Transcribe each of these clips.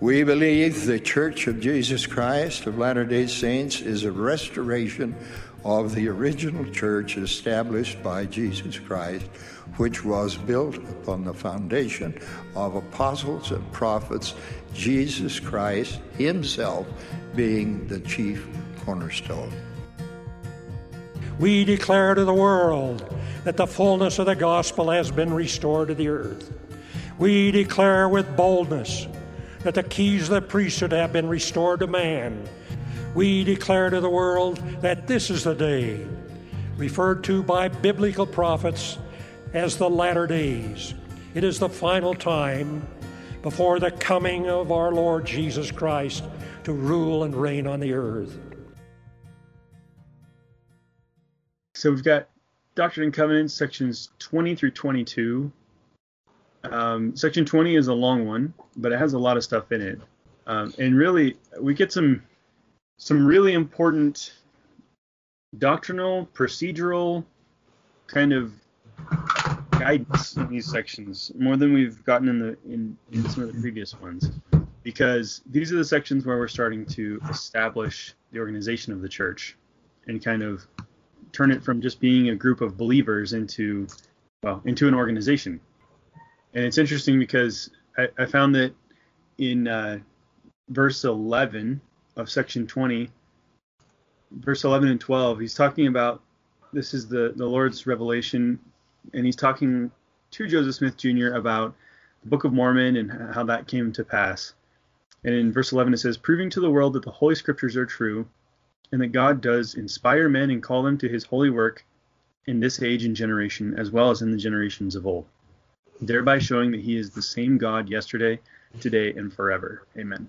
We believe the Church of Jesus Christ of Latter day Saints is a restoration of the original church established by Jesus Christ, which was built upon the foundation of apostles and prophets, Jesus Christ Himself being the chief cornerstone. We declare to the world that the fullness of the gospel has been restored to the earth. We declare with boldness that the keys of the priesthood have been restored to man. We declare to the world that this is the day, referred to by biblical prophets as the latter days. It is the final time before the coming of our Lord Jesus Christ to rule and reign on the earth. So we've got Doctrine and Covenants sections 20 through 22 um, section 20 is a long one, but it has a lot of stuff in it. Um, and really, we get some some really important doctrinal, procedural kind of guidance in these sections, more than we've gotten in the in, in some of the previous ones, because these are the sections where we're starting to establish the organization of the church and kind of turn it from just being a group of believers into well into an organization and it's interesting because I, I found that in uh, verse 11 of section 20, verse 11 and 12, he's talking about this is the, the Lord's revelation, and he's talking to Joseph Smith Jr. about the Book of Mormon and how that came to pass. And in verse 11 it says, proving to the world that the Holy Scriptures are true, and that God does inspire men and call them to his holy work in this age and generation, as well as in the generations of old thereby showing that he is the same God yesterday, today, and forever. Amen.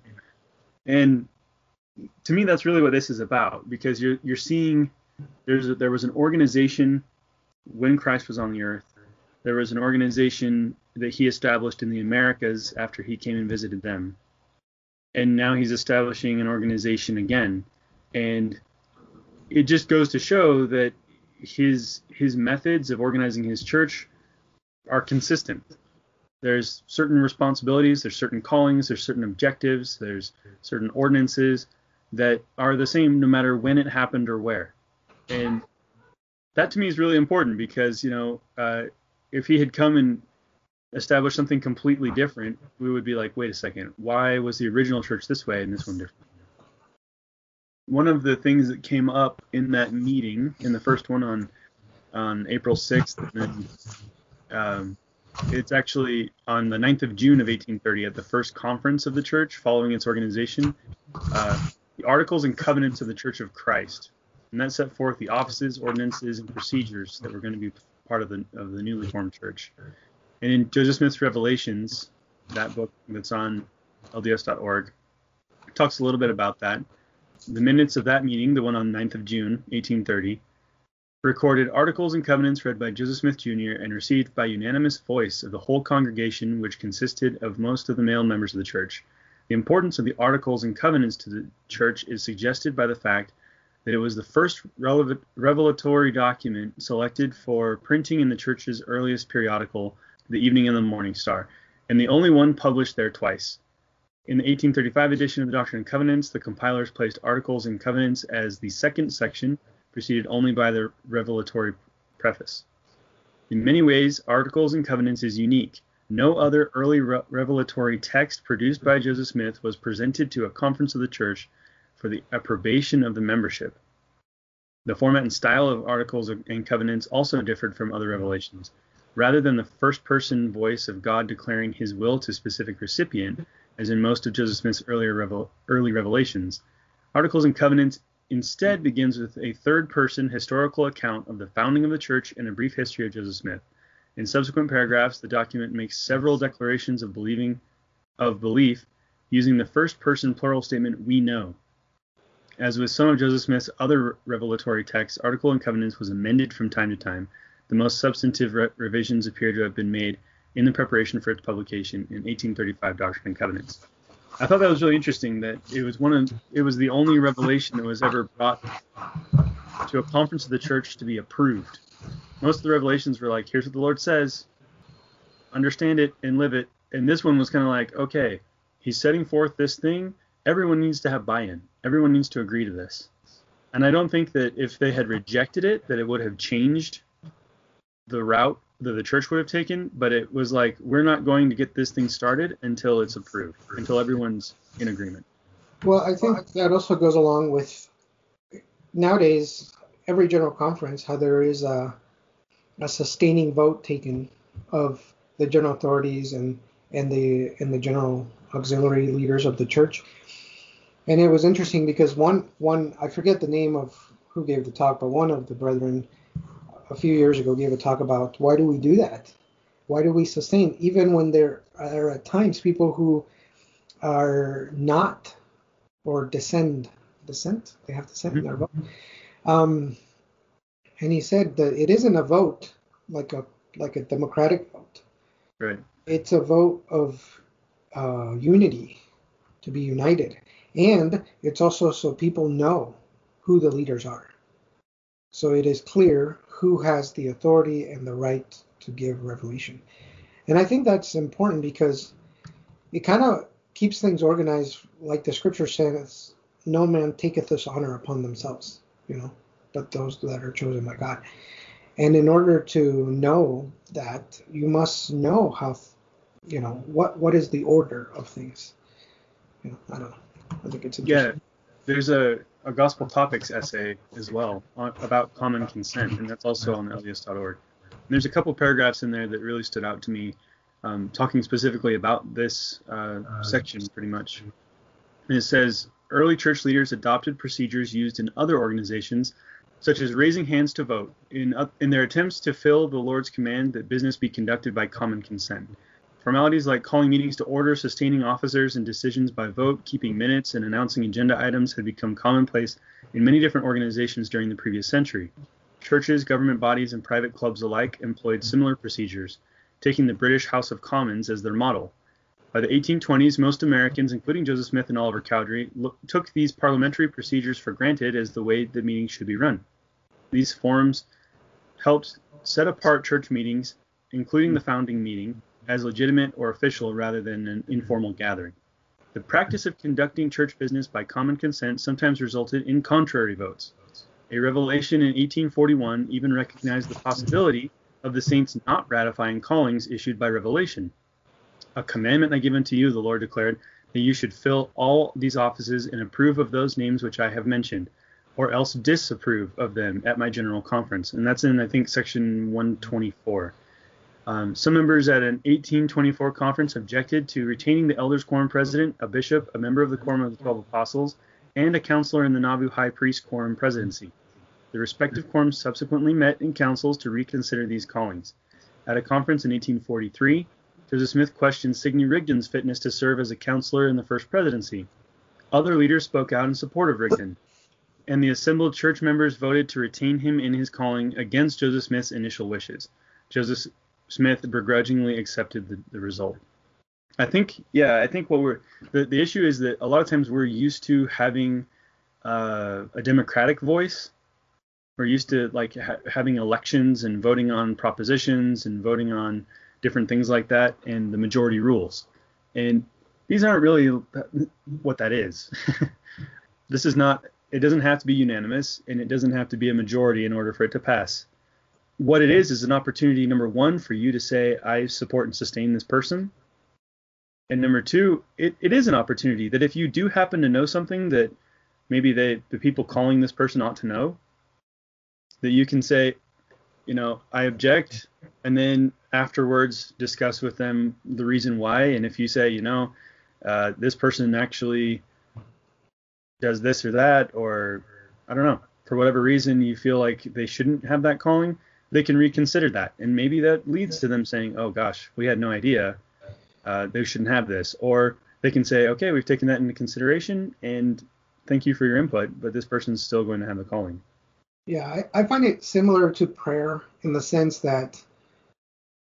And to me, that's really what this is about, because you're you're seeing there's a, there was an organization when Christ was on the earth. There was an organization that he established in the Americas after he came and visited them, and now he's establishing an organization again, and it just goes to show that his his methods of organizing his church are consistent. There's certain responsibilities, there's certain callings, there's certain objectives, there's certain ordinances that are the same no matter when it happened or where. And that to me is really important because, you know, uh, if he had come and established something completely different, we would be like, wait a second, why was the original church this way and this one different? One of the things that came up in that meeting, in the first one on on April 6th, and then um, it's actually on the 9th of June of 1830 at the first conference of the church following its organization, uh, the Articles and Covenants of the Church of Christ. And that set forth the offices, ordinances, and procedures that were going to be part of the, of the newly formed church. And in Joseph Smith's Revelations, that book that's on LDS.org, talks a little bit about that. The minutes of that meeting, the one on 9th of June, 1830, recorded Articles and Covenants read by Joseph Smith Jr. and received by unanimous voice of the whole congregation, which consisted of most of the male members of the church. The importance of the Articles and Covenants to the church is suggested by the fact that it was the first relevant, revelatory document selected for printing in the church's earliest periodical, The Evening and the Morning Star, and the only one published there twice. In the 1835 edition of the Doctrine and Covenants, the compilers placed Articles and Covenants as the second section preceded only by the revelatory preface. In many ways, Articles and Covenants is unique. No other early re- revelatory text produced by Joseph Smith was presented to a conference of the church for the approbation of the membership. The format and style of Articles and Covenants also differed from other revelations. Rather than the first person voice of God declaring his will to a specific recipient, as in most of Joseph Smith's earlier revel- early revelations, Articles and Covenants instead begins with a third person historical account of the founding of the church and a brief history of Joseph Smith. In subsequent paragraphs, the document makes several declarations of believing of belief using the first person plural statement we know. As with some of Joseph Smith's other revelatory texts, Article and Covenants was amended from time to time. The most substantive re- revisions appear to have been made in the preparation for its publication in 1835 Doctrine and Covenants. I thought that was really interesting that it was one of it was the only revelation that was ever brought to a conference of the church to be approved. Most of the revelations were like, here's what the Lord says, understand it and live it. And this one was kind of like, okay, He's setting forth this thing. Everyone needs to have buy-in. Everyone needs to agree to this. And I don't think that if they had rejected it, that it would have changed the route that the church would have taken. But it was like, we're not going to get this thing started until it's approved, until everyone's in agreement. Well, I think that also goes along with nowadays every general conference how there is a, a sustaining vote taken of the general authorities and and the and the general auxiliary leaders of the church. And it was interesting because one one I forget the name of who gave the talk, but one of the brethren a few years ago gave a talk about why do we do that? Why do we sustain even when there are at times people who are not or descend dissent they have dissent in their vote. Um, and he said that it isn't a vote like a like a democratic vote. Right. It's a vote of uh, unity to be united, and it's also so people know who the leaders are. So it is clear who has the authority and the right to give revelation. And I think that's important because it kind of keeps things organized, like the scripture says, "No man taketh this honor upon themselves," you know, but those that are chosen by God. And in order to know that, you must know how, you know, what what is the order of things. You know, I don't know. I think it's interesting. Yeah, there's a, a gospel topics essay as well on, about common consent, and that's also on LDS.org. And there's a couple paragraphs in there that really stood out to me, um, talking specifically about this uh, section pretty much. And it says early church leaders adopted procedures used in other organizations such as raising hands to vote, in, uh, in their attempts to fill the Lord's command that business be conducted by common consent. Formalities like calling meetings to order, sustaining officers and decisions by vote, keeping minutes, and announcing agenda items had become commonplace in many different organizations during the previous century. Churches, government bodies, and private clubs alike employed similar procedures, taking the British House of Commons as their model. By the 1820s, most Americans, including Joseph Smith and Oliver Cowdery, look, took these parliamentary procedures for granted as the way the meetings should be run. These forms helped set apart church meetings, including the founding meeting, as legitimate or official rather than an informal gathering. The practice of conducting church business by common consent sometimes resulted in contrary votes. A revelation in 1841 even recognized the possibility of the saints not ratifying callings issued by revelation. A commandment I give unto you, the Lord declared, that you should fill all these offices and approve of those names which I have mentioned, or else disapprove of them at my general conference. And that's in, I think, section 124. Um, some members at an 1824 conference objected to retaining the elders' quorum president, a bishop, a member of the quorum of the 12 apostles, and a counselor in the Nauvoo high priest quorum presidency. The respective quorums subsequently met in councils to reconsider these callings. At a conference in 1843, Joseph Smith questioned Sidney Rigdon's fitness to serve as a counselor in the first presidency. Other leaders spoke out in support of Rigdon and the assembled church members voted to retain him in his calling against Joseph Smith's initial wishes. Joseph Smith begrudgingly accepted the, the result. I think, yeah, I think what we're the, the issue is that a lot of times we're used to having uh, a democratic voice. We're used to like ha- having elections and voting on propositions and voting on different things like that, and the majority rules. And these aren't really what that is. this is not it doesn't have to be unanimous and it doesn't have to be a majority in order for it to pass. What it is is an opportunity, number one, for you to say, I support and sustain this person. And number two, it, it is an opportunity that if you do happen to know something that maybe they, the people calling this person ought to know, that you can say, you know, I object, and then afterwards discuss with them the reason why. And if you say, you know, uh, this person actually does this or that, or I don't know, for whatever reason you feel like they shouldn't have that calling, they can reconsider that. And maybe that leads to them saying, oh gosh, we had no idea. Uh, they shouldn't have this. Or they can say, okay, we've taken that into consideration and thank you for your input, but this person's still going to have the calling. Yeah, I, I find it similar to prayer in the sense that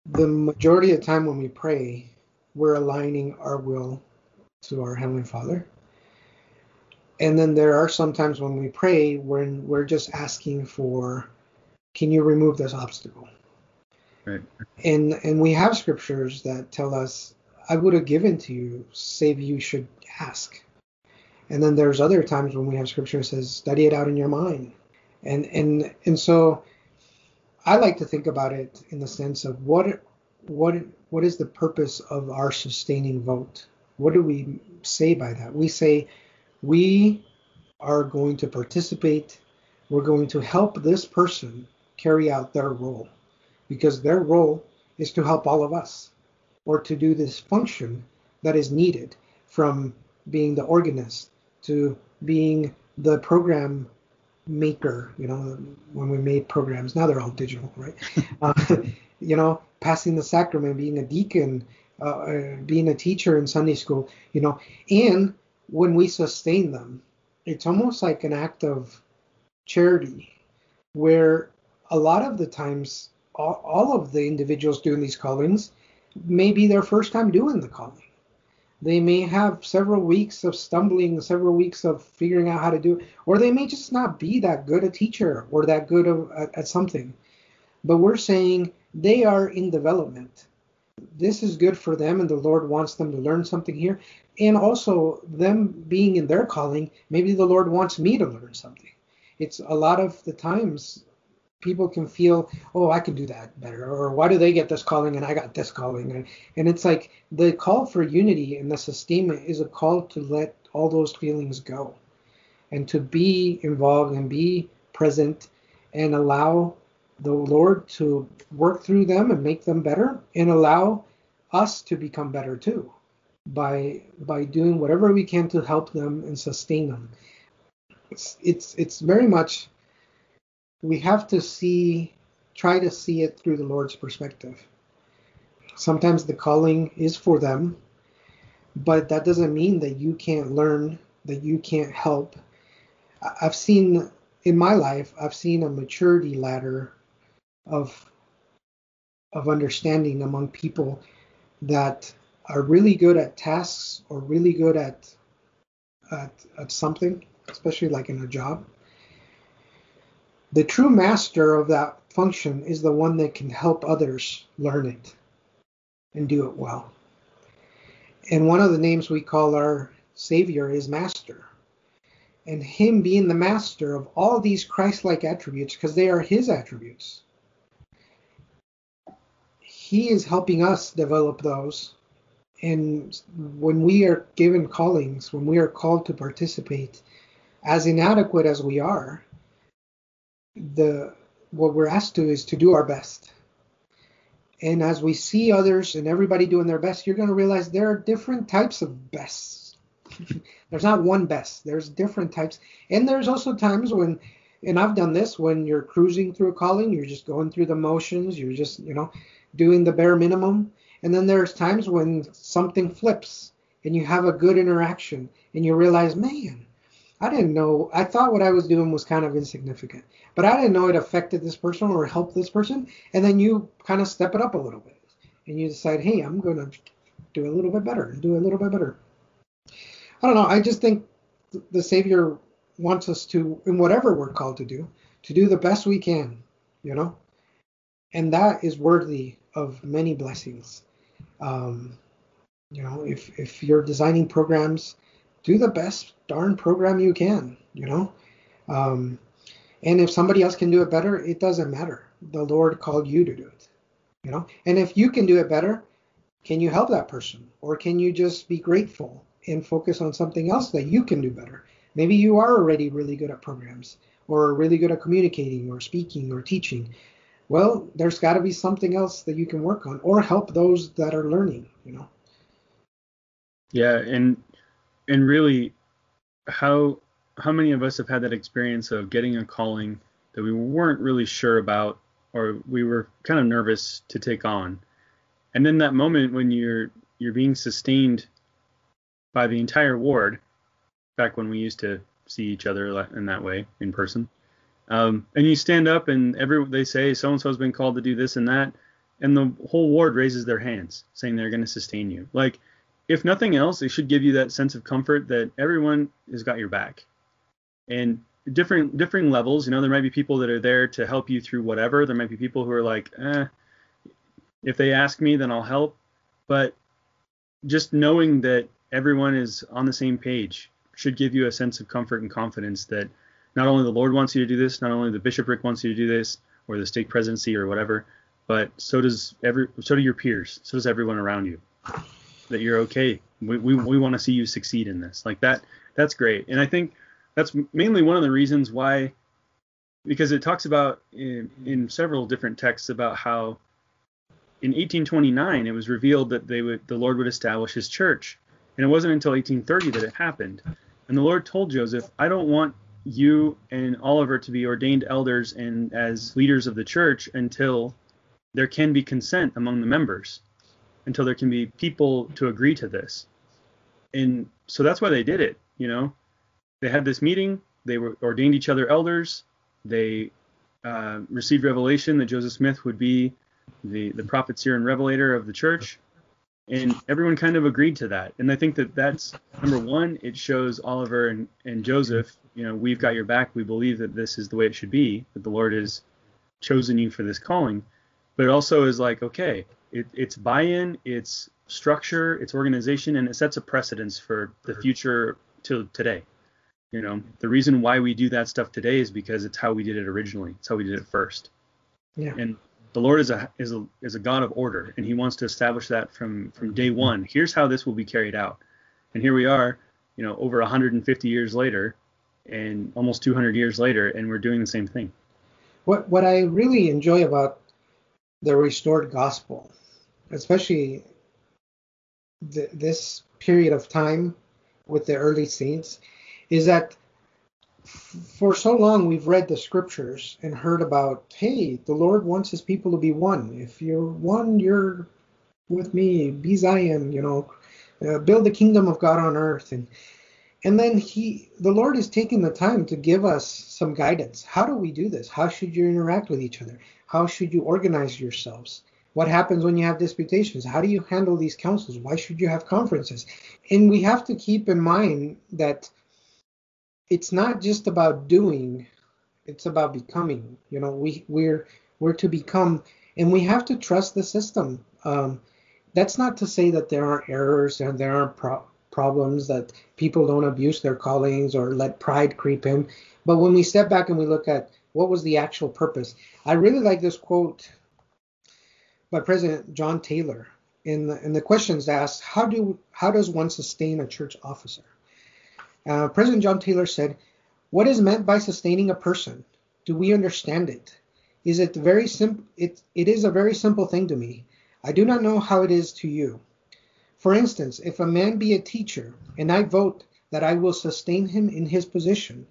the majority of the time when we pray, we're aligning our will to our Heavenly Father and then there are sometimes when we pray when we're just asking for can you remove this obstacle right and and we have scriptures that tell us I would have given to you, save you should ask. And then there's other times when we have scripture that says, study it out in your mind. And and and so I like to think about it in the sense of what what what is the purpose of our sustaining vote? What do we say by that? We say we are going to participate, we're going to help this person carry out their role. Because their role is to help all of us or to do this function that is needed from being the organist to being the program maker you know when we made programs. Now they're all digital right? Uh, you know passing the sacrament being a deacon uh, uh, being a teacher in sunday school you know. And when we sustain them it's almost like an act of charity where a lot of the times all, all of the individuals doing these callings may be their first time doing the calling they may have several weeks of stumbling, several weeks of figuring out how to do it, or they may just not be that good a teacher or that good of, at, at something. But we're saying they are in development. This is good for them, and the Lord wants them to learn something here. And also, them being in their calling, maybe the Lord wants me to learn something. It's a lot of the times people can feel, oh, I can do that better, or why do they get this calling and I got this calling? And, and it's like the call for unity and the sustainment is a call to let all those feelings go and to be involved and be present and allow the Lord to work through them and make them better and allow us to become better too by by doing whatever we can to help them and sustain them. It's it's it's very much we have to see, try to see it through the Lord's perspective. Sometimes the calling is for them, but that doesn't mean that you can't learn, that you can't help. I've seen in my life, I've seen a maturity ladder of of understanding among people that are really good at tasks or really good at at, at something, especially like in a job the true master of that function is the one that can help others learn it and do it well. And one of the names we call our Savior is Master. And Him being the master of all these Christ like attributes, because they are His attributes, He is helping us develop those. And when we are given callings, when we are called to participate, as inadequate as we are, the what we're asked to is to do our best. And as we see others and everybody doing their best, you're going to realize there are different types of bests. there's not one best. There's different types. And there's also times when and I've done this when you're cruising through a calling, you're just going through the motions, you're just, you know, doing the bare minimum. And then there's times when something flips and you have a good interaction and you realize, man, I didn't know. I thought what I was doing was kind of insignificant, but I didn't know it affected this person or helped this person. And then you kind of step it up a little bit, and you decide, hey, I'm going to do a little bit better and do a little bit better. I don't know. I just think the Savior wants us to, in whatever we're called to do, to do the best we can, you know, and that is worthy of many blessings. Um, you know, if if you're designing programs do the best darn program you can, you know. Um, and if somebody else can do it better, it doesn't matter. The Lord called you to do it, you know. And if you can do it better, can you help that person, or can you just be grateful and focus on something else that you can do better? Maybe you are already really good at programs, or really good at communicating, or speaking, or teaching. Well, there's got to be something else that you can work on, or help those that are learning, you know. Yeah, and and really how how many of us have had that experience of getting a calling that we weren't really sure about or we were kind of nervous to take on? And then that moment when you're you're being sustained by the entire ward back when we used to see each other in that way in person um, and you stand up and every they say so and so has been called to do this and that and the whole ward raises their hands saying they're going to sustain you. Like if nothing else, it should give you that sense of comfort that everyone has got your back. And different different levels, you know, there might be people that are there to help you through whatever. There might be people who are like, eh, if they ask me, then I'll help. But just knowing that everyone is on the same page should give you a sense of comfort and confidence that not only the Lord wants you to do this, not only the bishopric wants you to do this, or the stake presidency or whatever, but so does every so do your peers, so does everyone around you. That you're okay. We we, we want to see you succeed in this. Like that that's great. And I think that's mainly one of the reasons why because it talks about in, in several different texts about how in 1829 it was revealed that they would the Lord would establish his church. And it wasn't until 1830 that it happened. And the Lord told Joseph, I don't want you and Oliver to be ordained elders and as leaders of the church until there can be consent among the members, until there can be people to agree to this. And so that's why they did it, you know. They had this meeting, they were ordained each other elders, they uh, received revelation that Joseph Smith would be the the prophet, seer, and revelator of the church, and everyone kind of agreed to that. And I think that that's number one. It shows Oliver and, and Joseph, you know, we've got your back. We believe that this is the way it should be. That the Lord has chosen you for this calling. But it also is like, okay, it, it's buy-in, it's structure, it's organization, and it sets a precedence for the future till today. You know, the reason why we do that stuff today is because it's how we did it originally. It's how we did it first. Yeah. And the Lord is a is a is a God of order, and He wants to establish that from from day mm-hmm. one. Here's how this will be carried out, and here we are, you know, over 150 years later, and almost 200 years later, and we're doing the same thing. What what I really enjoy about the restored gospel, especially the, this period of time with the early saints, is that for so long we've read the scriptures and heard about, hey, the Lord wants his people to be one. If you're one, you're with me. Be Zion, you know, uh, build the kingdom of God on earth. And and then he, the Lord is taking the time to give us some guidance. How do we do this? How should you interact with each other? How should you organize yourselves? What happens when you have disputations? How do you handle these councils? Why should you have conferences? And we have to keep in mind that it's not just about doing it's about becoming you know we we're we're to become and we have to trust the system um, that's not to say that there aren't errors and there aren't pro- problems that people don't abuse their callings or let pride creep in but when we step back and we look at what was the actual purpose i really like this quote by president john taylor in the, in the questions asked how do how does one sustain a church officer uh, President John Taylor said, "What is meant by sustaining a person? Do we understand it? Is it very simple? It, it is a very simple thing to me. I do not know how it is to you. For instance, if a man be a teacher, and I vote that I will sustain him in his position,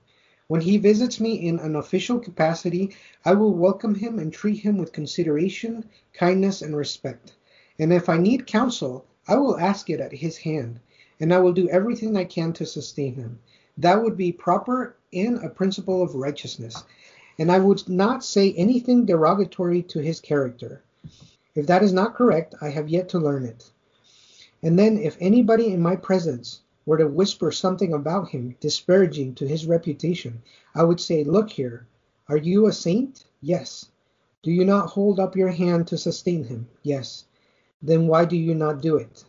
when he visits me in an official capacity, I will welcome him and treat him with consideration, kindness, and respect. And if I need counsel, I will ask it at his hand and I will do everything I can to sustain him. That would be proper in a principle of righteousness, and I would not say anything derogatory to his character. If that is not correct, I have yet to learn it. And then, if anybody in my presence were to whisper something about him disparaging to his reputation, I would say, Look here, are you a saint? Yes. Do you not hold up your hand to sustain him? Yes. Then why do you not do it?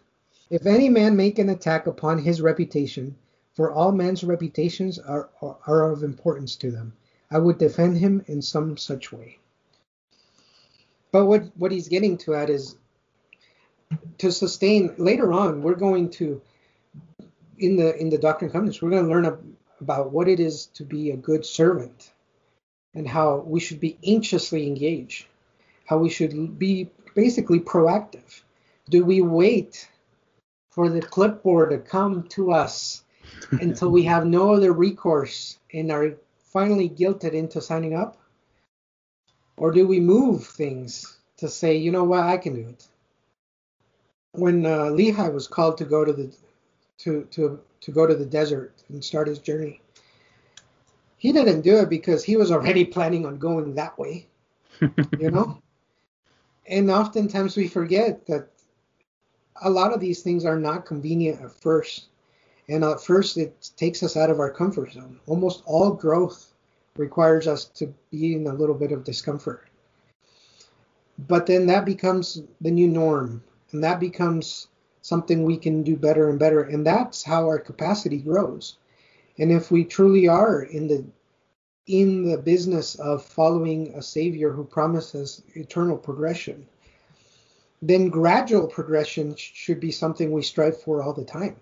If any man make an attack upon his reputation, for all men's reputations are, are of importance to them, I would defend him in some such way. But what, what he's getting to at is to sustain later on, we're going to in the in the Doctrine and Covenants, we're going to learn about what it is to be a good servant and how we should be anxiously engaged, how we should be basically proactive. Do we wait for the clipboard to come to us until we have no other recourse and are finally guilted into signing up? Or do we move things to say, you know what, I can do it? When uh, Lehi was called to go to the to to to go to the desert and start his journey, he didn't do it because he was already planning on going that way, you know. and oftentimes we forget that a lot of these things are not convenient at first. And at first, it takes us out of our comfort zone. Almost all growth requires us to be in a little bit of discomfort. But then that becomes the new norm, and that becomes something we can do better and better. And that's how our capacity grows. And if we truly are in the in the business of following a savior who promises eternal progression, then gradual progression should be something we strive for all the time.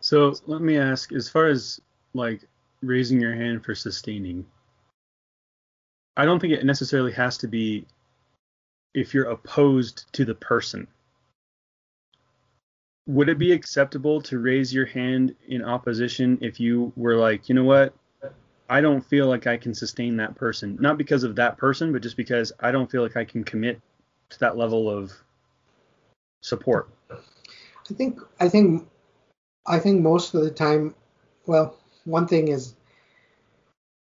So let me ask, as far as like raising your hand for sustaining, I don't think it necessarily has to be if you're opposed to the person. Would it be acceptable to raise your hand in opposition if you were like, you know what, I don't feel like I can sustain that person, not because of that person, but just because I don't feel like I can commit to that level of support. I think I think I think most of the time, well, one thing is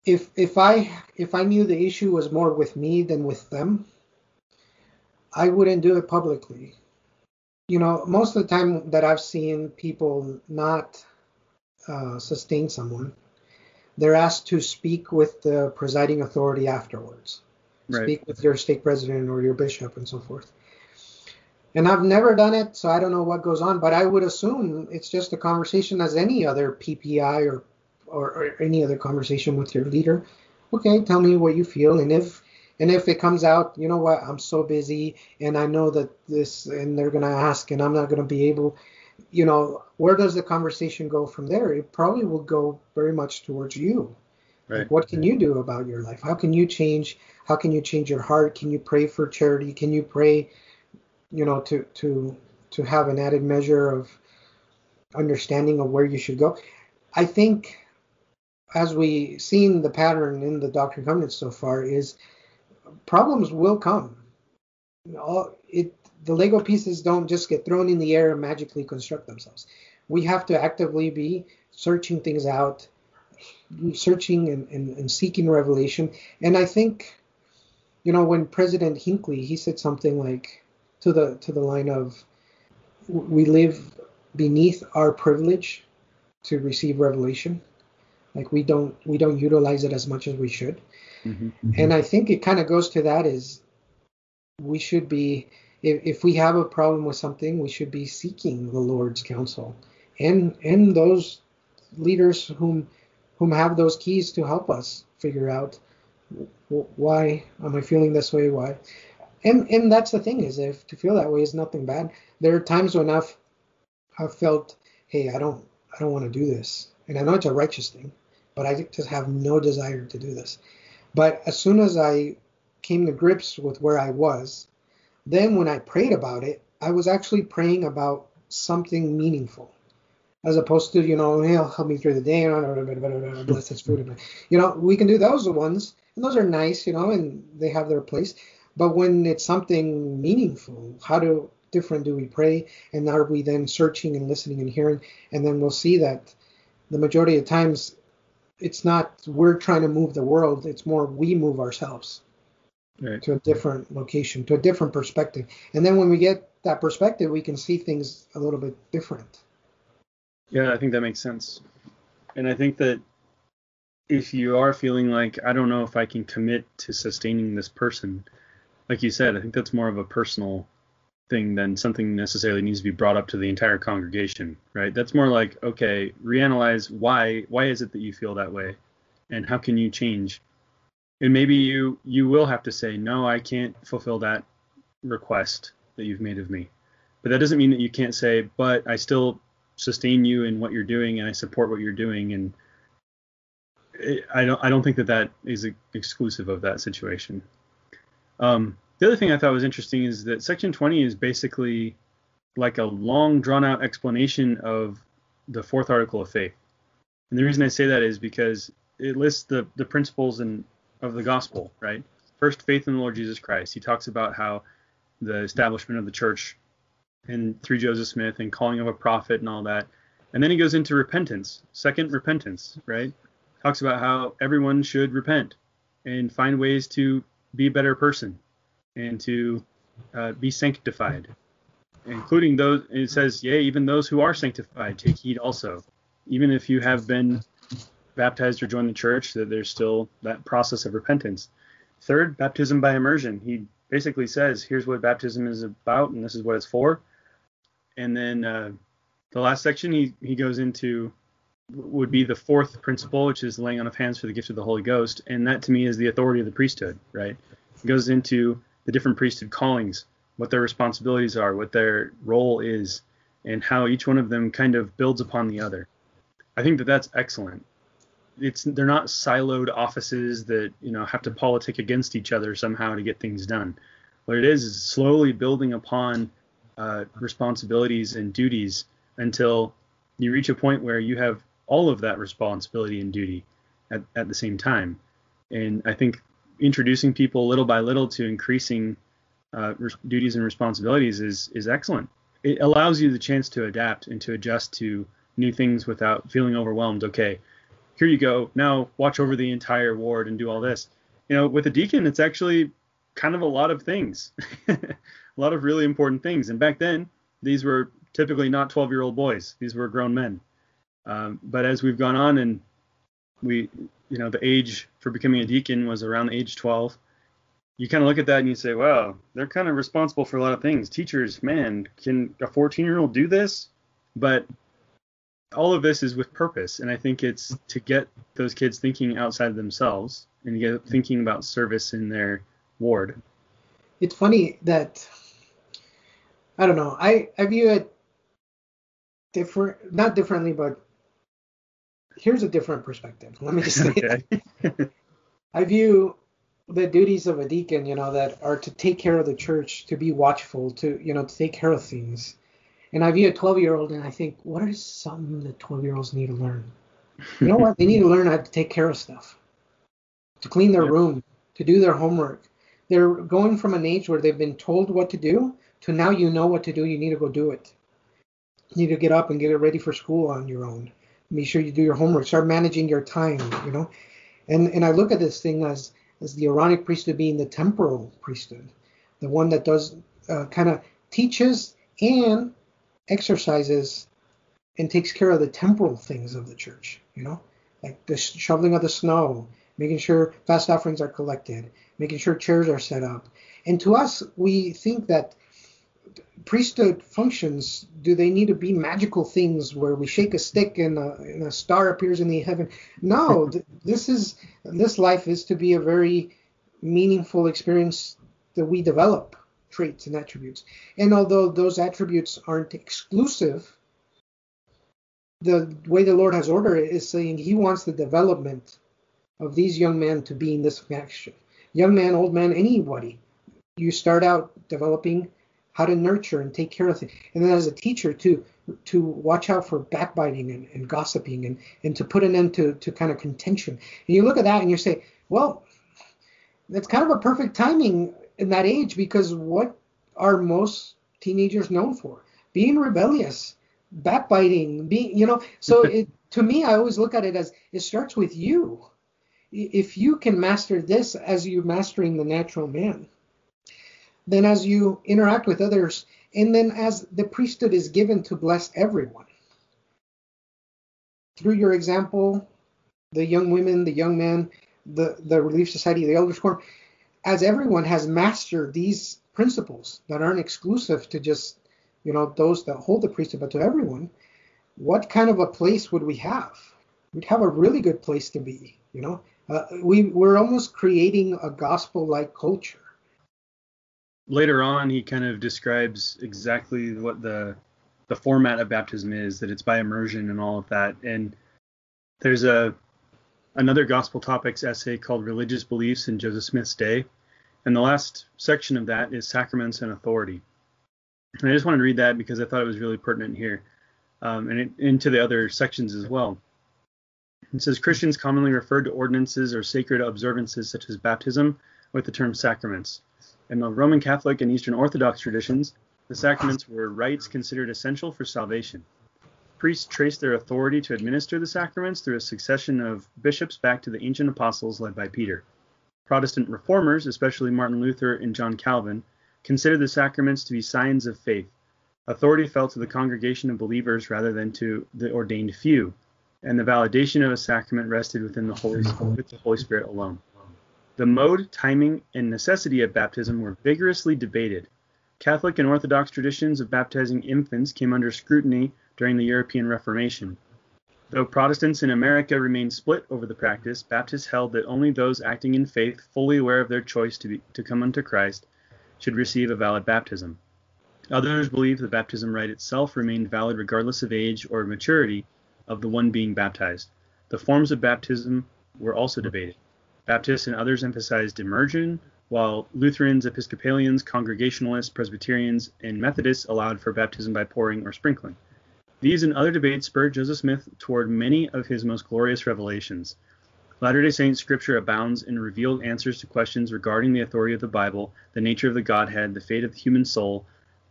if if I if I knew the issue was more with me than with them, I wouldn't do it publicly. You know, most of the time that I've seen people not uh, sustain someone, they're asked to speak with the presiding authority afterwards. Right. Speak with your stake president or your bishop and so forth. And I've never done it, so I don't know what goes on, but I would assume it's just a conversation as any other PPI or, or, or any other conversation with your leader. Okay, tell me what you feel, and if and if it comes out, you know what, I'm so busy, and I know that this, and they're gonna ask, and I'm not gonna be able, you know, where does the conversation go from there? It probably will go very much towards you. Right. Like, what can you do about your life? How can you change? How can you change your heart? Can you pray for charity? Can you pray, you know, to to to have an added measure of understanding of where you should go? I think as we've seen the pattern in the Doctrine and Covenants so far is problems will come. All it the Lego pieces don't just get thrown in the air and magically construct themselves. We have to actively be searching things out, searching and, and, and seeking revelation. And I think, you know, when President Hinckley he said something like to the to the line of we live beneath our privilege to receive revelation. Like we don't we don't utilize it as much as we should. Mm-hmm. And I think it kind of goes to that is we should be if, if we have a problem with something, we should be seeking the Lord's counsel and and those leaders whom whom have those keys to help us figure out why am I feeling this way? Why? And and that's the thing is if to feel that way is nothing bad. There are times when I've I've felt, hey, I don't I don't want to do this, and I know it's a righteous thing, but I just have no desire to do this. But as soon as I came to grips with where I was, then when I prayed about it, I was actually praying about something meaningful. As opposed to, you know, hey, help me through the day, bless this food. You know, we can do those ones, and those are nice, you know, and they have their place. But when it's something meaningful, how do different do we pray? And are we then searching and listening and hearing? And then we'll see that the majority of times it's not we're trying to move the world it's more we move ourselves right. to a different location to a different perspective. And then when we get that perspective we can see things a little bit different. Yeah i think that makes sense. And i think that if you are feeling like i don't know if i can commit to sustaining this person like you said i think that's more of a personal thing than something necessarily needs to be brought up to the entire congregation, right? That's more like, okay, reanalyze why why is it that you feel that way, and how can you change? And maybe you you will have to say, no, I can't fulfill that request that you've made of me. But that doesn't mean that you can't say, but I still sustain you in what you're doing and I support what you're doing and I don't I don't think that that is exclusive of that situation. Um, the other thing I thought was interesting is that Section 20 is basically like a long, drawn out explanation of the fourth article of faith. And the reason I say that is because it lists the, the principles in, of the gospel, right? First, faith in the Lord Jesus Christ. He talks about how the establishment of the church and through Joseph Smith and calling of a prophet and all that. And then he goes into repentance. Second, repentance, right? Talks about how everyone should repent and find ways to be a better person and to uh, be sanctified, including those. It says, "Yea, even those who are sanctified, take heed also." Even if you have been baptized or joined the church, that there's still that process of repentance. Third, baptism by immersion. He basically says, "Here's what baptism is about, and this is what it's for." and then uh, the last section he he goes into would be the fourth principle, which is laying on of hands for the gift of the Holy Ghost, and that to me is the authority of the priesthood. Right? It goes into the different priesthood callings, what their responsibilities are, what their role is, and how each one of them kind of builds upon the other. I think that that's excellent. It's they're not siloed offices that you know have to politic against each other somehow to get things done. What it is is slowly building upon uh, responsibilities and duties until you reach a point where you have all of that responsibility and duty at, at the same time. And I think introducing people little by little to increasing uh, res- duties and responsibilities is is excellent. It allows you the chance to adapt and to adjust to new things without feeling overwhelmed. Okay, here you go. Now watch over the entire ward and do all this. You know, with a deacon, it's actually kind of a lot of things, a lot of really important things. And back then, these were typically not 12 year old boys. These were grown men. Um, but as we've gone on and we, you know, the age for becoming a deacon was around the age 12. You kind of look at that and you say, wow, they're kind of responsible for a lot of things. Teachers, man, can a 14 year old do this? But all of this is with purpose. And I think it's to get those kids thinking outside of themselves and get thinking about service in their ward. It's funny that I don't know. I I view it different, not differently, but here's a different perspective. Let me just say okay. I view the duties of a deacon, you know, that are to take care of the church, to be watchful, to you know, to take care of things. And I view a 12 year old and I think, what are some that 12 year olds need to learn? You know what? They need to learn how to take care of stuff, to clean their room, to do their homework. They're going from an age where they've been told what to do to now you know what to do. You need to go do it. You need to get up and get it ready for school on your own. Make sure you do your homework. Start managing your time. You know, and and I look at this thing as as the Aaronic priesthood being the temporal priesthood, the one that does uh, kind of teaches and exercises and takes care of the temporal things of the church. You know, like the shoveling of the snow, making sure fast offerings are collected, making sure chairs are set up. And to us, we think that priesthood functions do they need to be magical things where we shake a stick and a, and a star appears in the heaven? No th- this is this life is to be a very meaningful experience that we develop traits and attributes. And although those attributes aren't exclusive the way the lord has ordered it is saying he wants the development of these young men to be in this faction. Young man old man anybody. You start out developing how to nurture and take care of things. And then as a teacher to to watch out for backbiting and, and gossiping and, and to put an end to, to kind of contention. And you look at that and you say, well, that's kind of a perfect timing in that age because what are most teenagers known for? Being rebellious, backbiting, being you know, so it to me I always look at it as it starts with you. If you can master this as you're mastering the natural man, then as you interact with others, and then as the priesthood is given to bless everyone. Through your example, the young women, the young men, the, the Relief Society, the Elders Quorum, as everyone has mastered these principles that aren't exclusive to just, you know, those that hold the priesthood, but to everyone, what kind of a place would we have? We'd have a really good place to be, you know. Uh, we, we're almost creating a gospel-like culture later on he kind of describes exactly what the the format of baptism is that it's by immersion and all of that. And there's a another gospel topics essay called religious beliefs in joseph smith's day. And the last section of that is sacraments and authority. And i just wanted to read that because i thought it was really pertinent here um, and it, into the other sections as well. It says christians commonly refer to ordinances or sacred observances such as baptism with the term sacraments in the Roman Catholic and Eastern Orthodox traditions, the sacraments were rites considered essential for salvation. Priests traced their authority to administer the sacraments through a succession of bishops back to the ancient apostles led by Peter. Protestant reformers, especially Martin Luther and John Calvin, considered the sacraments to be signs of faith. Authority fell to the congregation of believers rather than to the ordained few, and the validation of a sacrament rested within the Holy, with the Holy Spirit alone. The mode, timing, and necessity of baptism were vigorously debated. Catholic and Orthodox traditions of baptizing infants came under scrutiny during the European Reformation. Though Protestants in America remained split over the practice, Baptists held that only those acting in faith, fully aware of their choice to, be, to come unto Christ, should receive a valid baptism. Others believed the baptism rite itself remained valid regardless of age or maturity of the one being baptized. The forms of baptism were also debated. Baptists and others emphasized immersion, while Lutherans, Episcopalians, Congregationalists, Presbyterians, and Methodists allowed for baptism by pouring or sprinkling. These and other debates spurred Joseph Smith toward many of his most glorious revelations. Latter day Saint scripture abounds in revealed answers to questions regarding the authority of the Bible, the nature of the Godhead, the fate of the human soul,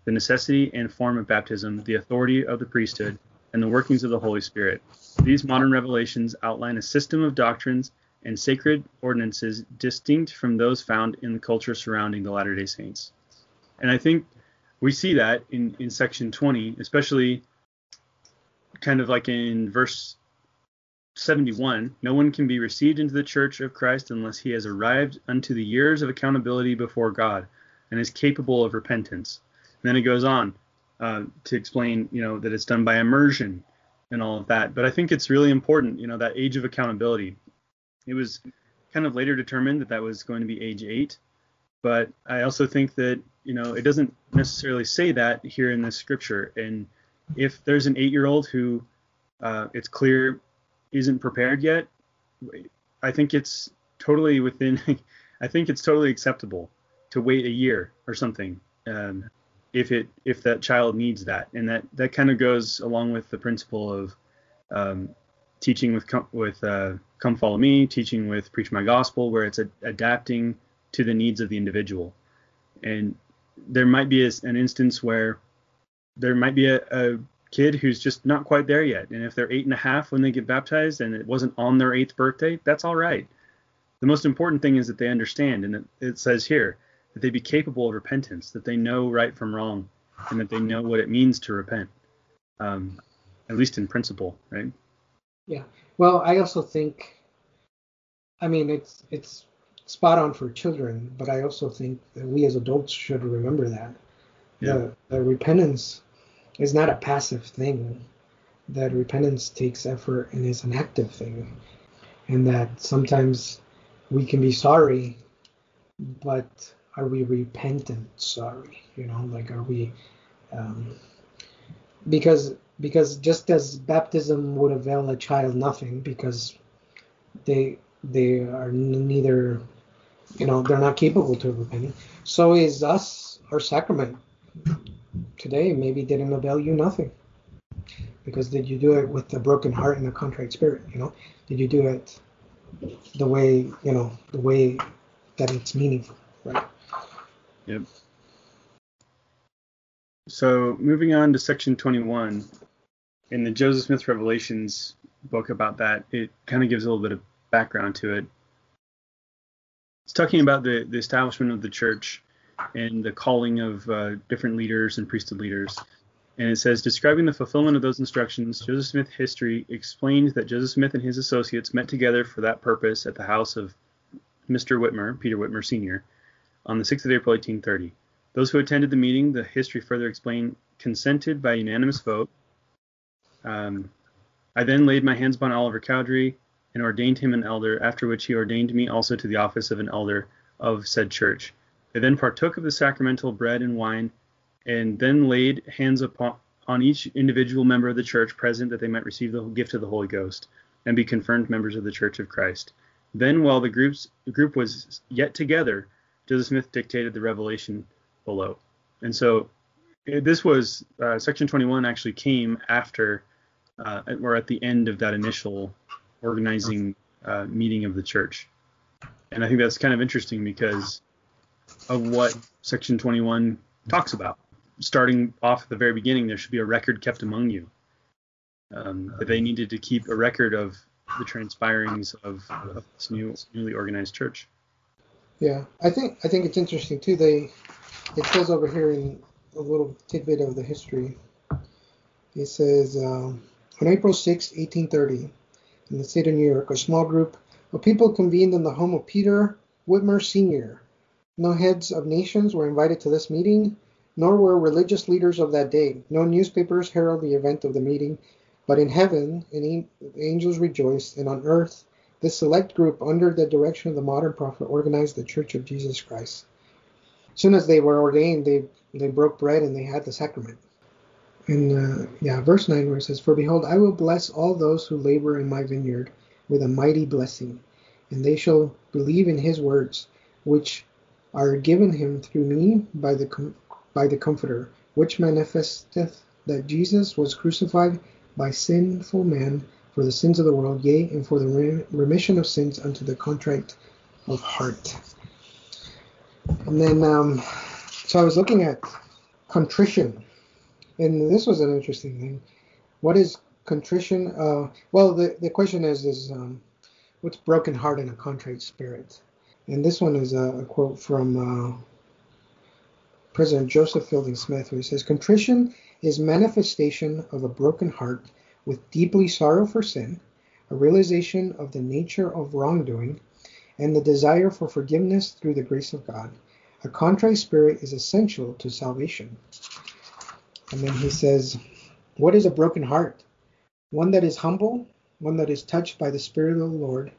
the necessity and form of baptism, the authority of the priesthood, and the workings of the Holy Spirit. These modern revelations outline a system of doctrines and sacred ordinances distinct from those found in the culture surrounding the Latter day Saints. And I think we see that in, in section 20, especially kind of like in verse 71 No one can be received into the church of Christ unless he has arrived unto the years of accountability before God and is capable of repentance. And then it goes on uh, to explain, you know, that it's done by immersion and all of that. But I think it's really important, you know, that age of accountability. It was kind of later determined that that was going to be age eight, but I also think that you know it doesn't necessarily say that here in this scripture. And if there's an eight-year-old who uh, it's clear isn't prepared yet, I think it's totally within. I think it's totally acceptable to wait a year or something um, if it if that child needs that, and that that kind of goes along with the principle of um, teaching with with uh, come follow me, teaching with preach my gospel, where it's a, adapting to the needs of the individual. And there might be a, an instance where there might be a, a, kid who's just not quite there yet, and if they're eight and a half when they get baptized and it wasn't on their eighth birthday, that's all right. The most important thing is that they understand, and it, it says here that they be capable of repentance, that they know right from wrong, and that they know what it means to repent, um, at least in principle, right? Yeah. Well, I also think, I mean, it's it's spot on for children, but I also think that we as adults should remember that yeah. the, the repentance is not a passive thing. That repentance takes effort and is an active thing, and that sometimes we can be sorry, but are we repentant sorry? You know, like are we? Um, because because just as baptism would avail a child nothing because they they are neither you know they're not capable to repent so is us our sacrament. Today maybe didn't avail you nothing. Because did you do it with a broken heart and a contrite spirit you know? Did you do it the way you know the way that it's meaningful right? Yep. So moving on to section 21 in the Joseph Smith Revelations book about that, it kind of gives a little bit of background to it. It's talking about the, the establishment of the church and the calling of uh, different leaders and priesthood leaders. And it says, describing the fulfillment of those instructions, Joseph Smith history explained that Joseph Smith and his associates met together for that purpose at the house of Mr. Whitmer, Peter Whitmer Sr., on the 6th of April, 1830. Those who attended the meeting, the history further explained, consented by unanimous vote um, I then laid my hands upon Oliver Cowdery and ordained him an elder, after which he ordained me also to the office of an elder of said church. They then partook of the sacramental bread and wine, and then laid hands upon on each individual member of the church present that they might receive the gift of the Holy Ghost and be confirmed members of the Church of Christ. Then, while the, groups, the group was yet together, Joseph Smith dictated the revelation below. And so this was uh, section 21 actually came after uh, or at the end of that initial organizing uh, meeting of the church. And I think that's kind of interesting because of what Section 21 talks about. Starting off at the very beginning, there should be a record kept among you. Um, that they needed to keep a record of the transpirings of, of this new, newly organized church. Yeah, I think I think it's interesting too. They it says over here in a little tidbit of the history. It says um, on April 6, 1830, in the state of New York, a small group of people convened in the home of Peter Whitmer Sr. No heads of nations were invited to this meeting. nor were religious leaders of that day. No newspapers herald the event of the meeting, but in heaven the angels rejoiced, and on earth this select group, under the direction of the modern prophet, organized the Church of Jesus Christ. As soon as they were ordained, they, they broke bread and they had the sacrament. And uh, yeah, verse 9 where it says, For behold, I will bless all those who labor in my vineyard with a mighty blessing, and they shall believe in his words, which are given him through me by the com- by the Comforter, which manifesteth that Jesus was crucified by sinful man for the sins of the world, yea, and for the remission of sins unto the contrite of heart. And then, um, so I was looking at contrition, and this was an interesting thing. What is contrition? Uh, well, the, the question is, is um, what's broken heart and a contrite spirit? And this one is a, a quote from uh, President Joseph Fielding Smith, he says, Contrition is manifestation of a broken heart with deeply sorrow for sin, a realization of the nature of wrongdoing, and the desire for forgiveness through the grace of God. A contrite spirit is essential to salvation. And then he says, What is a broken heart? One that is humble, one that is touched by the Spirit of the Lord,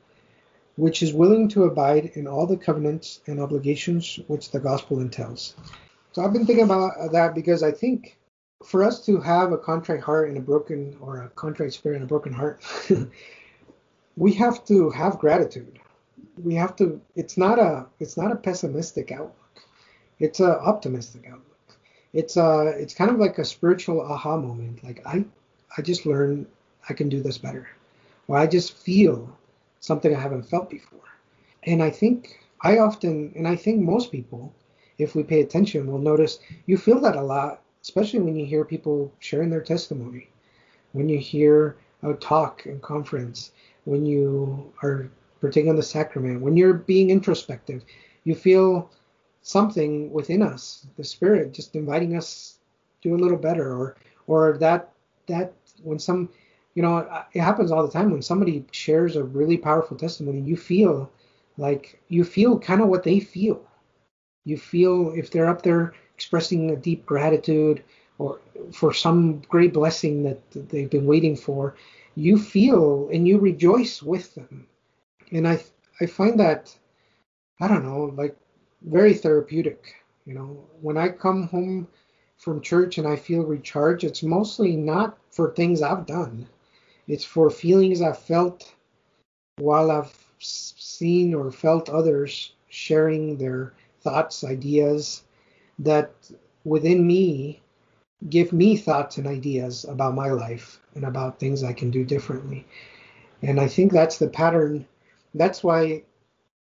which is willing to abide in all the covenants and obligations which the gospel entails. So I've been thinking about that because I think for us to have a contrite heart and a broken or a contrite spirit and a broken heart, we have to have gratitude. We have to. It's not a. It's not a pessimistic outlook. It's an optimistic outlook. It's a. It's kind of like a spiritual aha moment. Like I, I just learned I can do this better, or I just feel something I haven't felt before. And I think I often, and I think most people, if we pay attention, will notice you feel that a lot especially when you hear people sharing their testimony, when you hear a talk in conference, when you are partaking of the sacrament, when you're being introspective, you feel something within us, the Spirit just inviting us to do a little better, or or that that when some you know it happens all the time when somebody shares a really powerful testimony you feel like you feel kind of what they feel you feel if they're up there expressing a deep gratitude or for some great blessing that they've been waiting for, you feel and you rejoice with them. And I I find that I don't know, like very therapeutic. You know, when I come home from church and I feel recharged, it's mostly not for things I've done. It's for feelings I've felt while I've seen or felt others sharing their thoughts, ideas, that within me give me thoughts and ideas about my life and about things I can do differently. And I think that's the pattern. That's why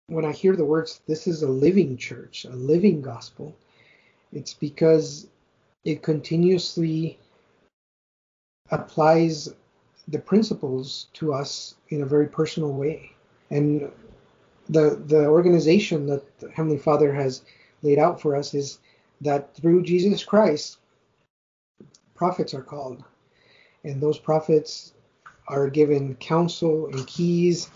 when I hear the words, this is a living church, a living gospel, it's because it continuously applies the principles to us in a very personal way. And the the organization that Heavenly Father has laid out for us is that through Jesus Christ, prophets are called. And those prophets are given counsel and keys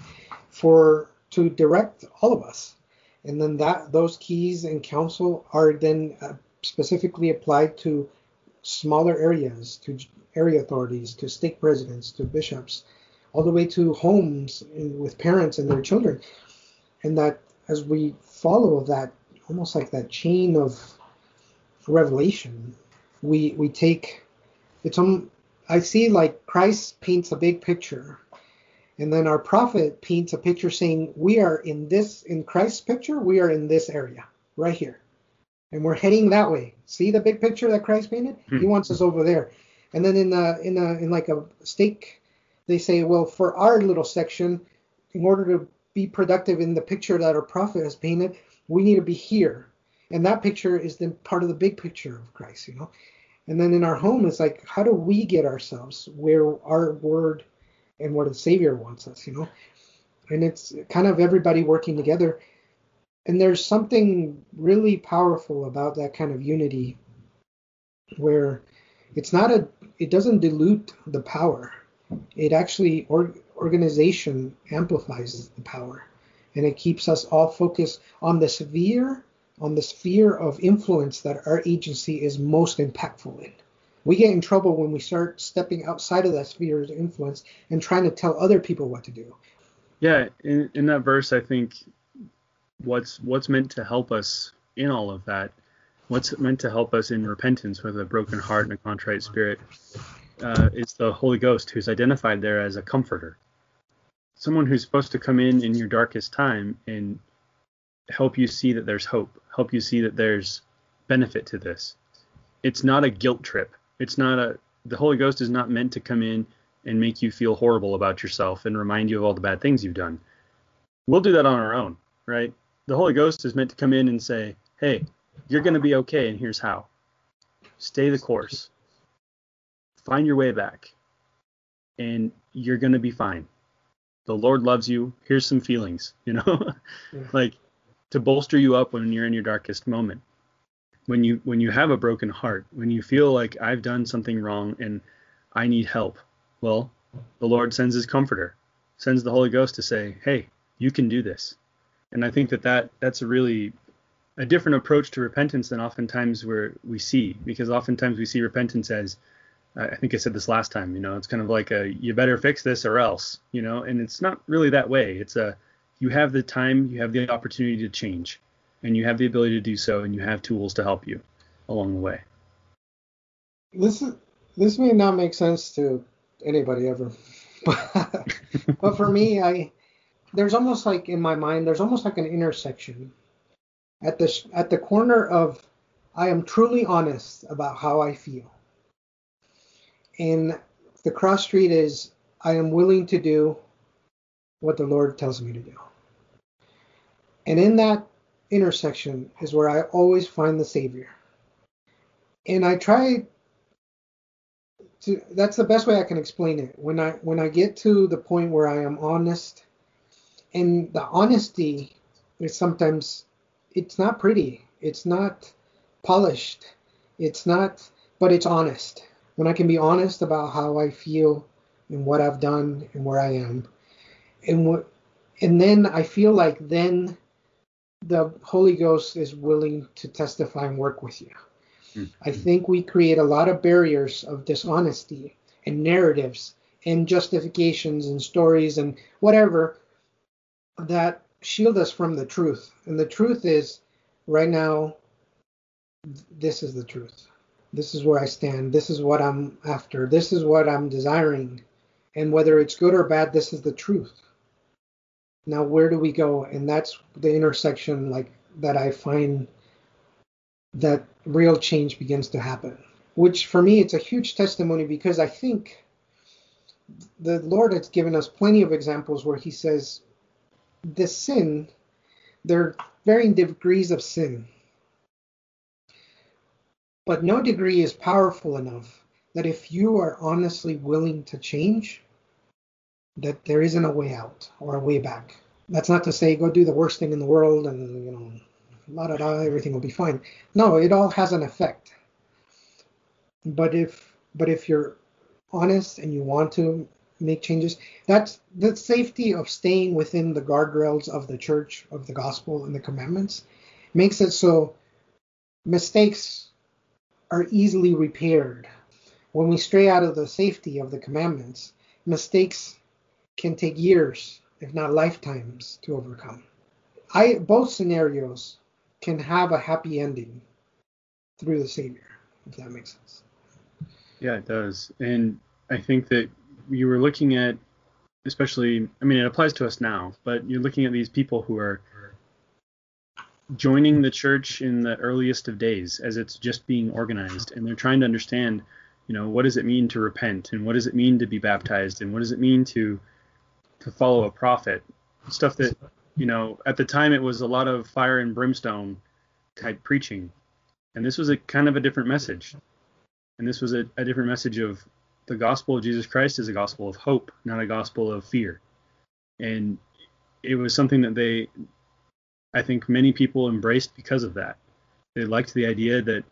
for to direct all of us. And then that those keys and counsel are then uh, specifically applied to smaller areas, to area authorities, to stake presidents, to bishops, all the way to homes with parents and their children. And that as we follow that, almost like that chain of revelation, we we take it's um I see like Christ paints a big picture, and then our prophet paints a picture saying we are in this in Christ's picture we are in this area right here, and we're heading that way. See the big picture that Christ painted? Hmm. He wants us over there. And then in the in the in like a stake, they say, well, for our little section, in order to be productive in the picture that our prophet has painted, we need to be here and that picture is then part of the big picture of Christ, you know. And then in our home, it's like, how do we get ourselves where our word and where the Savior wants us, you know? And it's kind of everybody working together. And there's something really powerful about that kind of unity where it's not a, it doesn't dilute the power. It actually, or, organization amplifies the power. And it keeps us all focused on the sphere on the sphere of influence that our agency is most impactful in. We get in trouble when we start stepping outside of that sphere of influence and trying to tell other people what to do. Yeah, in, in that verse, I think what's what's meant to help us in all of that, what's meant to help us in repentance with a broken heart and a contrite spirit, uh, is the Holy Ghost, who's identified there as a comforter, someone who's supposed to come in in your darkest time and help you see that there's hope, help you see that there's benefit to this. It's not a guilt trip. It's not a the Holy Ghost is not meant to come in and make you feel horrible about yourself and remind you of all the bad things you've done. We'll do that on our own, right? The Holy Ghost is meant to come in and say, "Hey, you're going to be okay and here's how. Stay the course. Find your way back. And you're going to be fine. The Lord loves you. Here's some feelings, you know? like to bolster you up when you're in your darkest moment when you when you have a broken heart when you feel like i've done something wrong and i need help well the lord sends his comforter sends the holy ghost to say hey you can do this. And i think that, that that's a really a different approach to repentance than oftentimes where we see because oftentimes we see repentance as i think i said this last time you know it's kind of like a you better fix this or else you know and it's not really that way. It's a you have the time, you have the opportunity to change, and you have the ability to do so, and you have tools to help you along the way. This is this may not make sense to anybody ever, but, but for me, I there's almost like in my mind, there's almost like an intersection at the at the corner of I am truly honest about how I feel, and the cross street is I am willing to do what the Lord tells me to do. And in that intersection is where I always find the Savior. And I try to that's the best way I can explain it. When I when I get to the point where I am honest, and the honesty is sometimes it's not pretty. It's not polished. It's not but it's honest. When I can be honest about how I feel and what I've done and where I am. And what and then I feel like then the Holy Ghost is willing to testify and work with you. Mm-hmm. I think we create a lot of barriers of dishonesty and narratives and justifications and stories and whatever that shield us from the truth. And the truth is, right now, this is the truth. This is where I stand. This is what I'm after. This is what I'm desiring. And whether it's good or bad, this is the truth now where do we go? And that's the intersection like that i find that real change begins to happen which for me it's a huge testimony because i think the lord has given us plenty of examples where he says the sin there are varying degrees of sin but no degree is powerful enough that if you are honestly willing to change that there isn't a way out or a way back. That's not to say go do the worst thing in the world and you know, la da da, everything will be fine. No, it all has an effect. But if but if you're honest and you want to make changes, that's the safety of staying within the guardrails of the church, of the gospel, and the commandments makes it so mistakes are easily repaired. When we stray out of the safety of the commandments, mistakes can take years, if not lifetimes, to overcome. I both scenarios can have a happy ending through the Savior, if that makes sense. Yeah, it does. And I think that you were looking at, especially, I mean, it applies to us now, but you're looking at these people who are joining the church in the earliest of days as it's just being organized, and they're trying to understand, you know, what does it mean to repent, and what does it mean to be baptized, and what does it mean to to follow a prophet. Stuff that, you know, at the time it was a lot of fire and brimstone type preaching. And this was a kind of a different message. And this was a, a different message of the gospel of Jesus Christ is a gospel of hope, not a gospel of fear. And it was something that they, I think many people embraced because of that. They liked the idea that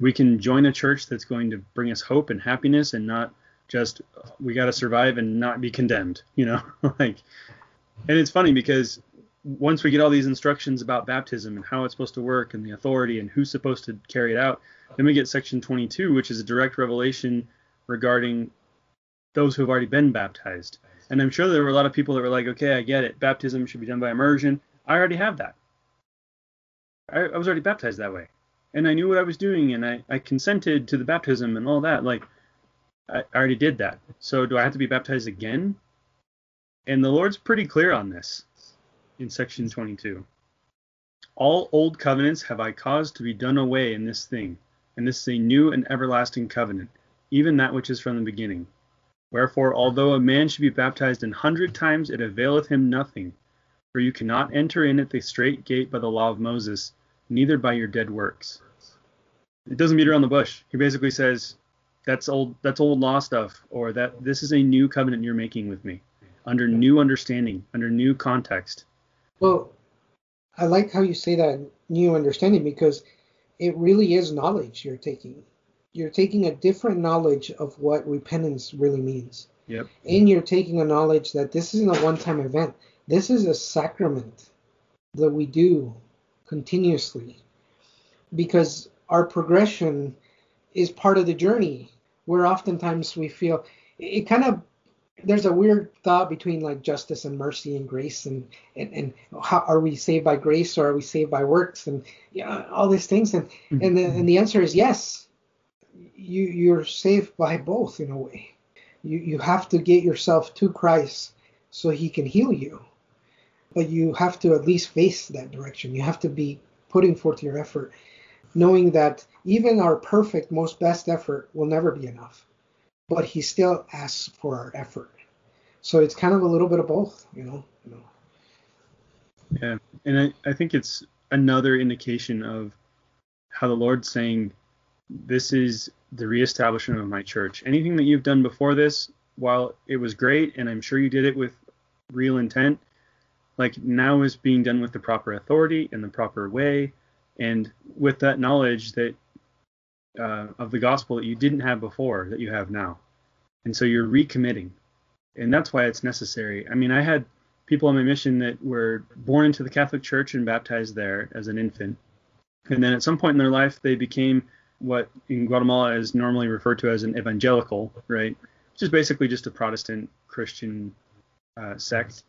we can join a church that's going to bring us hope and happiness and not just we got to survive and not be condemned, you know? like and it's funny because once we get all these instructions about baptism and how it's supposed to work and the authority and who's supposed to carry it out, then we get section 22, which is a direct revelation regarding those who have already been baptized. And I'm sure there were a lot of people that were like, okay, I get it. Baptism should be done by immersion. I already have that. I, I was already baptized that way. And I knew what I was doing and I, I consented to the baptism and all that. Like, I, already did that. So do I have to be baptized again? And the Lord's pretty clear on this in section 22. All old covenants have I caused to be done away in this thing, and this is a new and everlasting covenant, even that which is from the beginning. Wherefore, although a man should be baptized an hundred times, it availeth him nothing. For you cannot enter in at the strait gate by the law of Moses, neither by your dead works. It doesn't beat around the bush. He basically says, that's old that's old law stuff, or that this is a new covenant you're making with me, under new understanding, under new context. Well, I like how you say that new understanding because it really is knowledge you're taking. You're taking a different knowledge of what repentance really means. Yep. And you're taking a knowledge that this isn't a one time event. This is a sacrament that we do continuously because our progression is part of the journey where oftentimes we feel it kind of there's a weird thought between like justice and mercy and grace and and, and how are we saved by grace or are we saved by works and yeah all these things. And mm-hmm. and the, and the answer is yes. You you're saved by both in a way. You you have to get yourself to Christ so he can heal you. But you have to at least face that direction. You have to be putting forth your effort knowing that even our perfect most best effort will never be enough but he still asks for our effort. So it's kind of a little bit of both, you know. You know. Yeah, and I, I think it's another indication of how the Lord's saying, "This is the reestablishment of my church. Anything that you've done before this, while it was great, and I'm sure you did it with real intent, like now is being done with the proper authority and the proper way, and with that knowledge that uh, of the gospel that you didn't have before that you have now. And so you're recommitting. And that's why it's necessary. I mean, I had people on my mission that were born into the Catholic Church and baptized there as an infant. And then at some point in their life, they became what in Guatemala is normally referred to as an evangelical, right? Which is basically just a Protestant Christian uh, sect.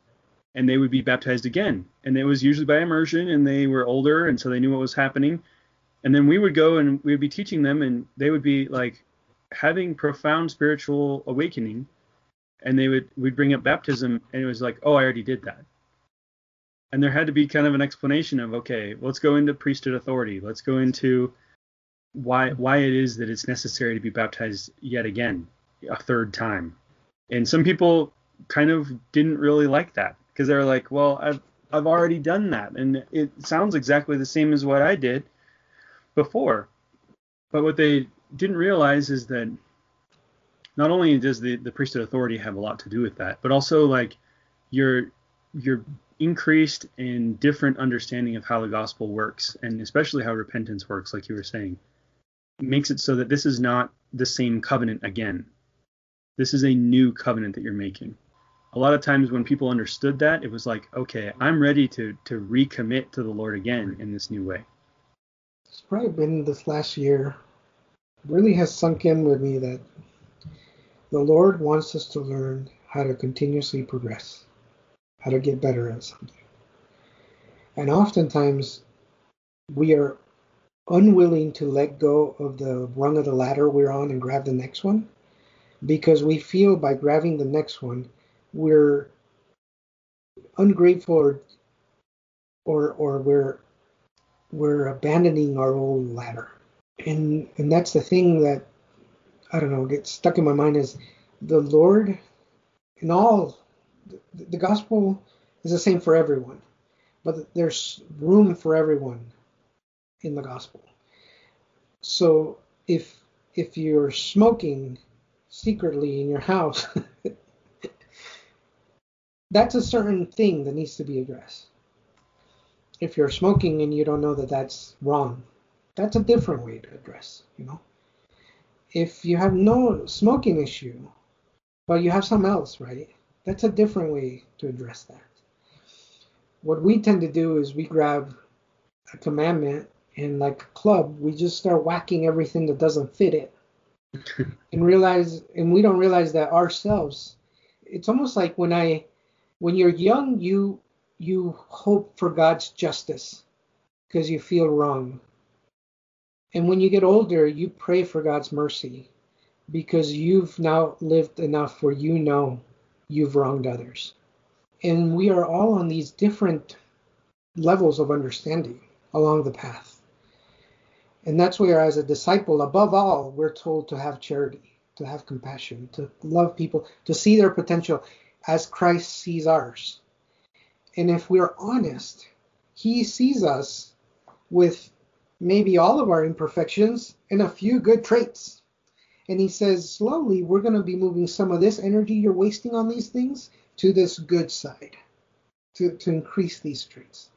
And they would be baptized again. And it was usually by immersion, and they were older, and so they knew what was happening. And then we would go and we would be teaching them and they would be like having profound spiritual awakening and they would we'd bring up baptism and it was like oh i already did that. And there had to be kind of an explanation of okay let's go into priesthood authority. Let's go into why why it is that it's necessary to be baptized yet again a third time. And some people kind of didn't really like that because they were like well i've i've already done that and it sounds exactly the same as what i did before. But what they didn't realize is that not only does the, the priesthood authority have a lot to do with that, but also like your your increased and different understanding of how the gospel works, and especially how repentance works, like you were saying, makes it so that this is not the same covenant again. This is a new covenant that you're making. A lot of times when people understood that, it was like, okay, I'm ready to to recommit to the Lord again in this new way it's probably been this last year, really has sunk in with me that the Lord wants us to learn how to continuously progress, how to get better at something. And oftentimes we are unwilling to let go of the rung of the ladder we're on and grab the next one because we feel by grabbing the next one we're ungrateful or or, or we're we're abandoning our own ladder. And and that's the thing that I don't know gets stuck in my mind is the Lord in all the, the gospel is the same for everyone, but there's room for everyone in the gospel. So if if you're smoking secretly in your house, that's a certain thing that needs to be addressed if you're smoking and you don't know that that's wrong, that's a different way to address, you know. If you have no smoking issue, but you have something else, right? That's a different way to address that. what we tend to do is we grab a commandment and like a club, we just start whacking everything that doesn't fit it. and realize and we don't realize that ourselves it's almost like when I when you're young you you hope for God's justice because you feel wrong. And when you get older, you pray for God's mercy because you've now lived enough where you know you've wronged others. And we are all on these different levels of understanding along the path. And that's where, as a disciple, above all, we're told to have charity, to have compassion, to love people, to see their potential as Christ sees ours. And if we're honest, He sees us with maybe all of our imperfections and a few good traits. And He says, slowly, we're going to be moving some of this energy you're wasting on these things to this good side, to, to increase these traits.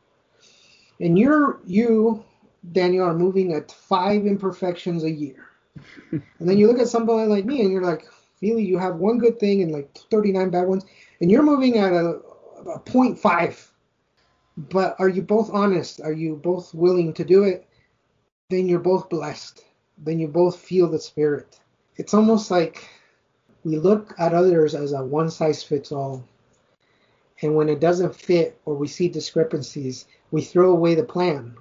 And you're, you, Daniel, are moving at five imperfections a year. and then you look at somebody like me and you're like, Feely, you have one good thing and like 39 bad ones, and you're moving at a a 0.5. But are you both honest? Are you both willing to do it? Then you're both blessed. Then you both feel the spirit. It's almost like we look at others as a one size fits all. And when it doesn't fit or we see discrepancies, we throw away the plan.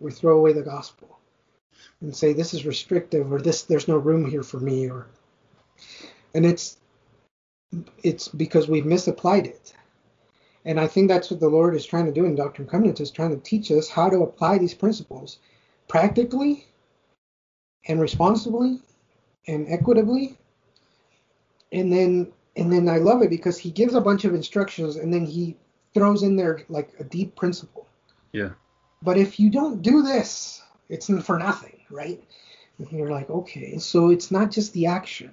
We throw away the gospel and say this is restrictive or this there's no room here for me or and it's it's because we've misapplied it and I think that's what the Lord is trying to do in Doctrine and Covenants is trying to teach us how to apply these principles practically and responsibly and equitably. And then and then I love it because he gives a bunch of instructions and then he throws in there like a deep principle. Yeah. But if you don't do this, it's for nothing, right? And you're like, okay, so it's not just the action.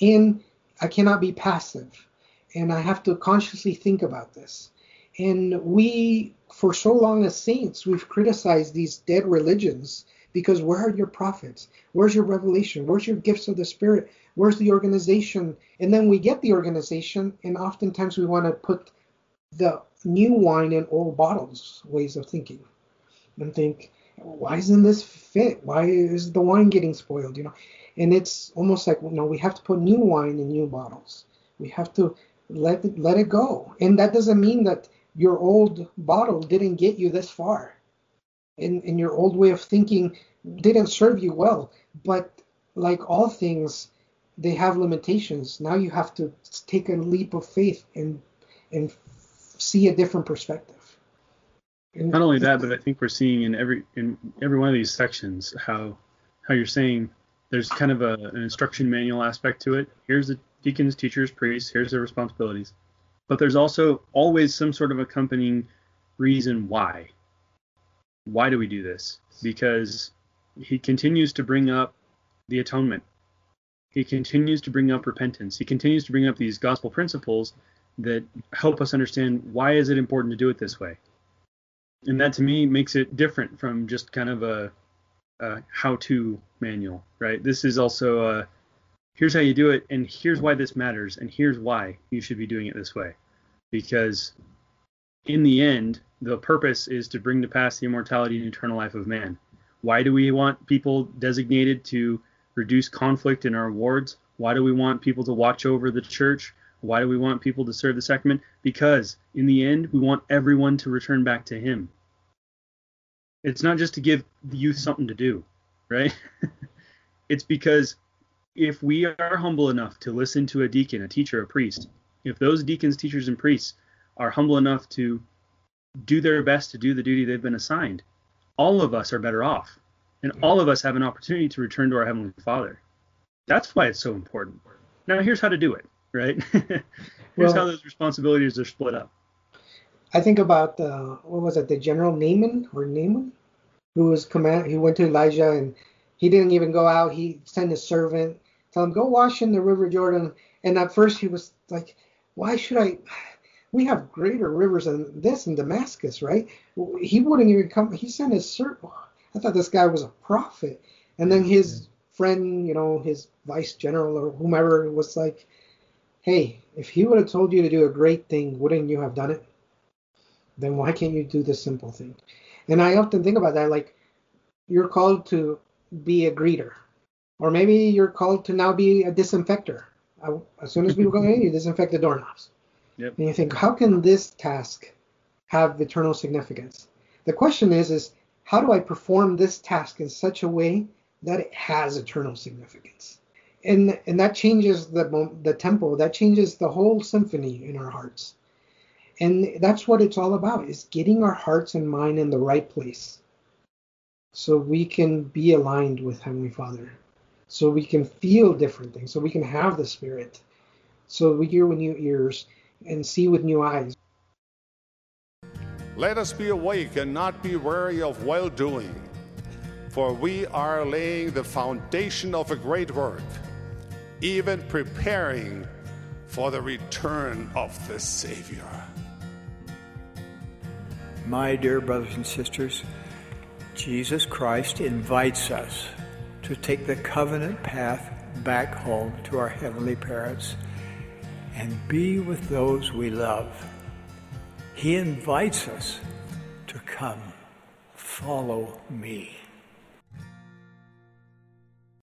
And I cannot be passive and I have to consciously think about this. And we, for so long as saints, we've criticized these dead religions because where are your prophets? Where's your revelation? Where's your gifts of the Spirit? Where's the organization? And then we get the organization, and oftentimes we want to put the new wine in old bottles, ways of thinking, and think, why isn't this fit? Why is the wine getting spoiled? You know, and it's almost like, no, we have to put new wine in new bottles. We have to let it, let it go. And that doesn't mean that your old bottle didn't get you this far. And, and your old way of thinking didn't serve you well. But like all things, they have limitations. Now you have to take a leap of faith and and see a different perspective. And Not only that, but I think we're seeing in every in every one of these sections how how you're saying there's kind of a, an instruction manual aspect to it. Here's the deacons, teachers, priests, here's their responsibilities. But there's also always some sort of accompanying reason why. Why do we do this? Because he continues to bring up the atonement. He continues to bring up repentance. He continues to bring up these gospel principles that help us understand why is it important to do it this way. And that to me makes it different from just kind of a, a how-to manual, right? This is also a here's how you do it, and here's why this matters, and here's why you should be doing it this way. Because in the end, the purpose is to bring to pass the immortality and eternal life of man. Why do we want people designated to reduce conflict in our wards? Why do we want people to watch over the church? Why do we want people to serve the sacrament? Because in the end, we want everyone to return back to Him. It's not just to give the youth something to do, right? it's because if we are humble enough to listen to a deacon, a teacher, a priest, if those deacons, teachers, and priests are humble enough to do their best to do the duty they've been assigned, all of us are better off. And all of us have an opportunity to return to our Heavenly Father. That's why it's so important. Now, here's how to do it, right? here's well, how those responsibilities are split up. I think about, uh, what was it, the General Naaman or Naaman, who was command, he went to Elijah and he didn't even go out. He sent his servant, tell him, go wash in the River Jordan. And at first he was like, why should I? We have greater rivers than this in Damascus, right? He wouldn't even come. He sent his servant. I thought this guy was a prophet. And then his friend, you know, his vice general or whomever was like, hey, if he would have told you to do a great thing, wouldn't you have done it? Then why can't you do the simple thing? And I often think about that like you're called to be a greeter, or maybe you're called to now be a disinfector. As soon as people go in, you disinfect the doorknobs. Yep. And you think, how can this task have eternal significance? The question is, is how do I perform this task in such a way that it has eternal significance? And and that changes the the tempo. That changes the whole symphony in our hearts. And that's what it's all about: is getting our hearts and mind in the right place, so we can be aligned with Heavenly Father, so we can feel different things, so we can have the Spirit, so we hear with new ears and see with new eyes. Let us be awake and not be weary of well doing, for we are laying the foundation of a great work, even preparing for the return of the Savior. My dear brothers and sisters, Jesus Christ invites us to take the covenant path back home to our heavenly parents and be with those we love. He invites us to come, follow me.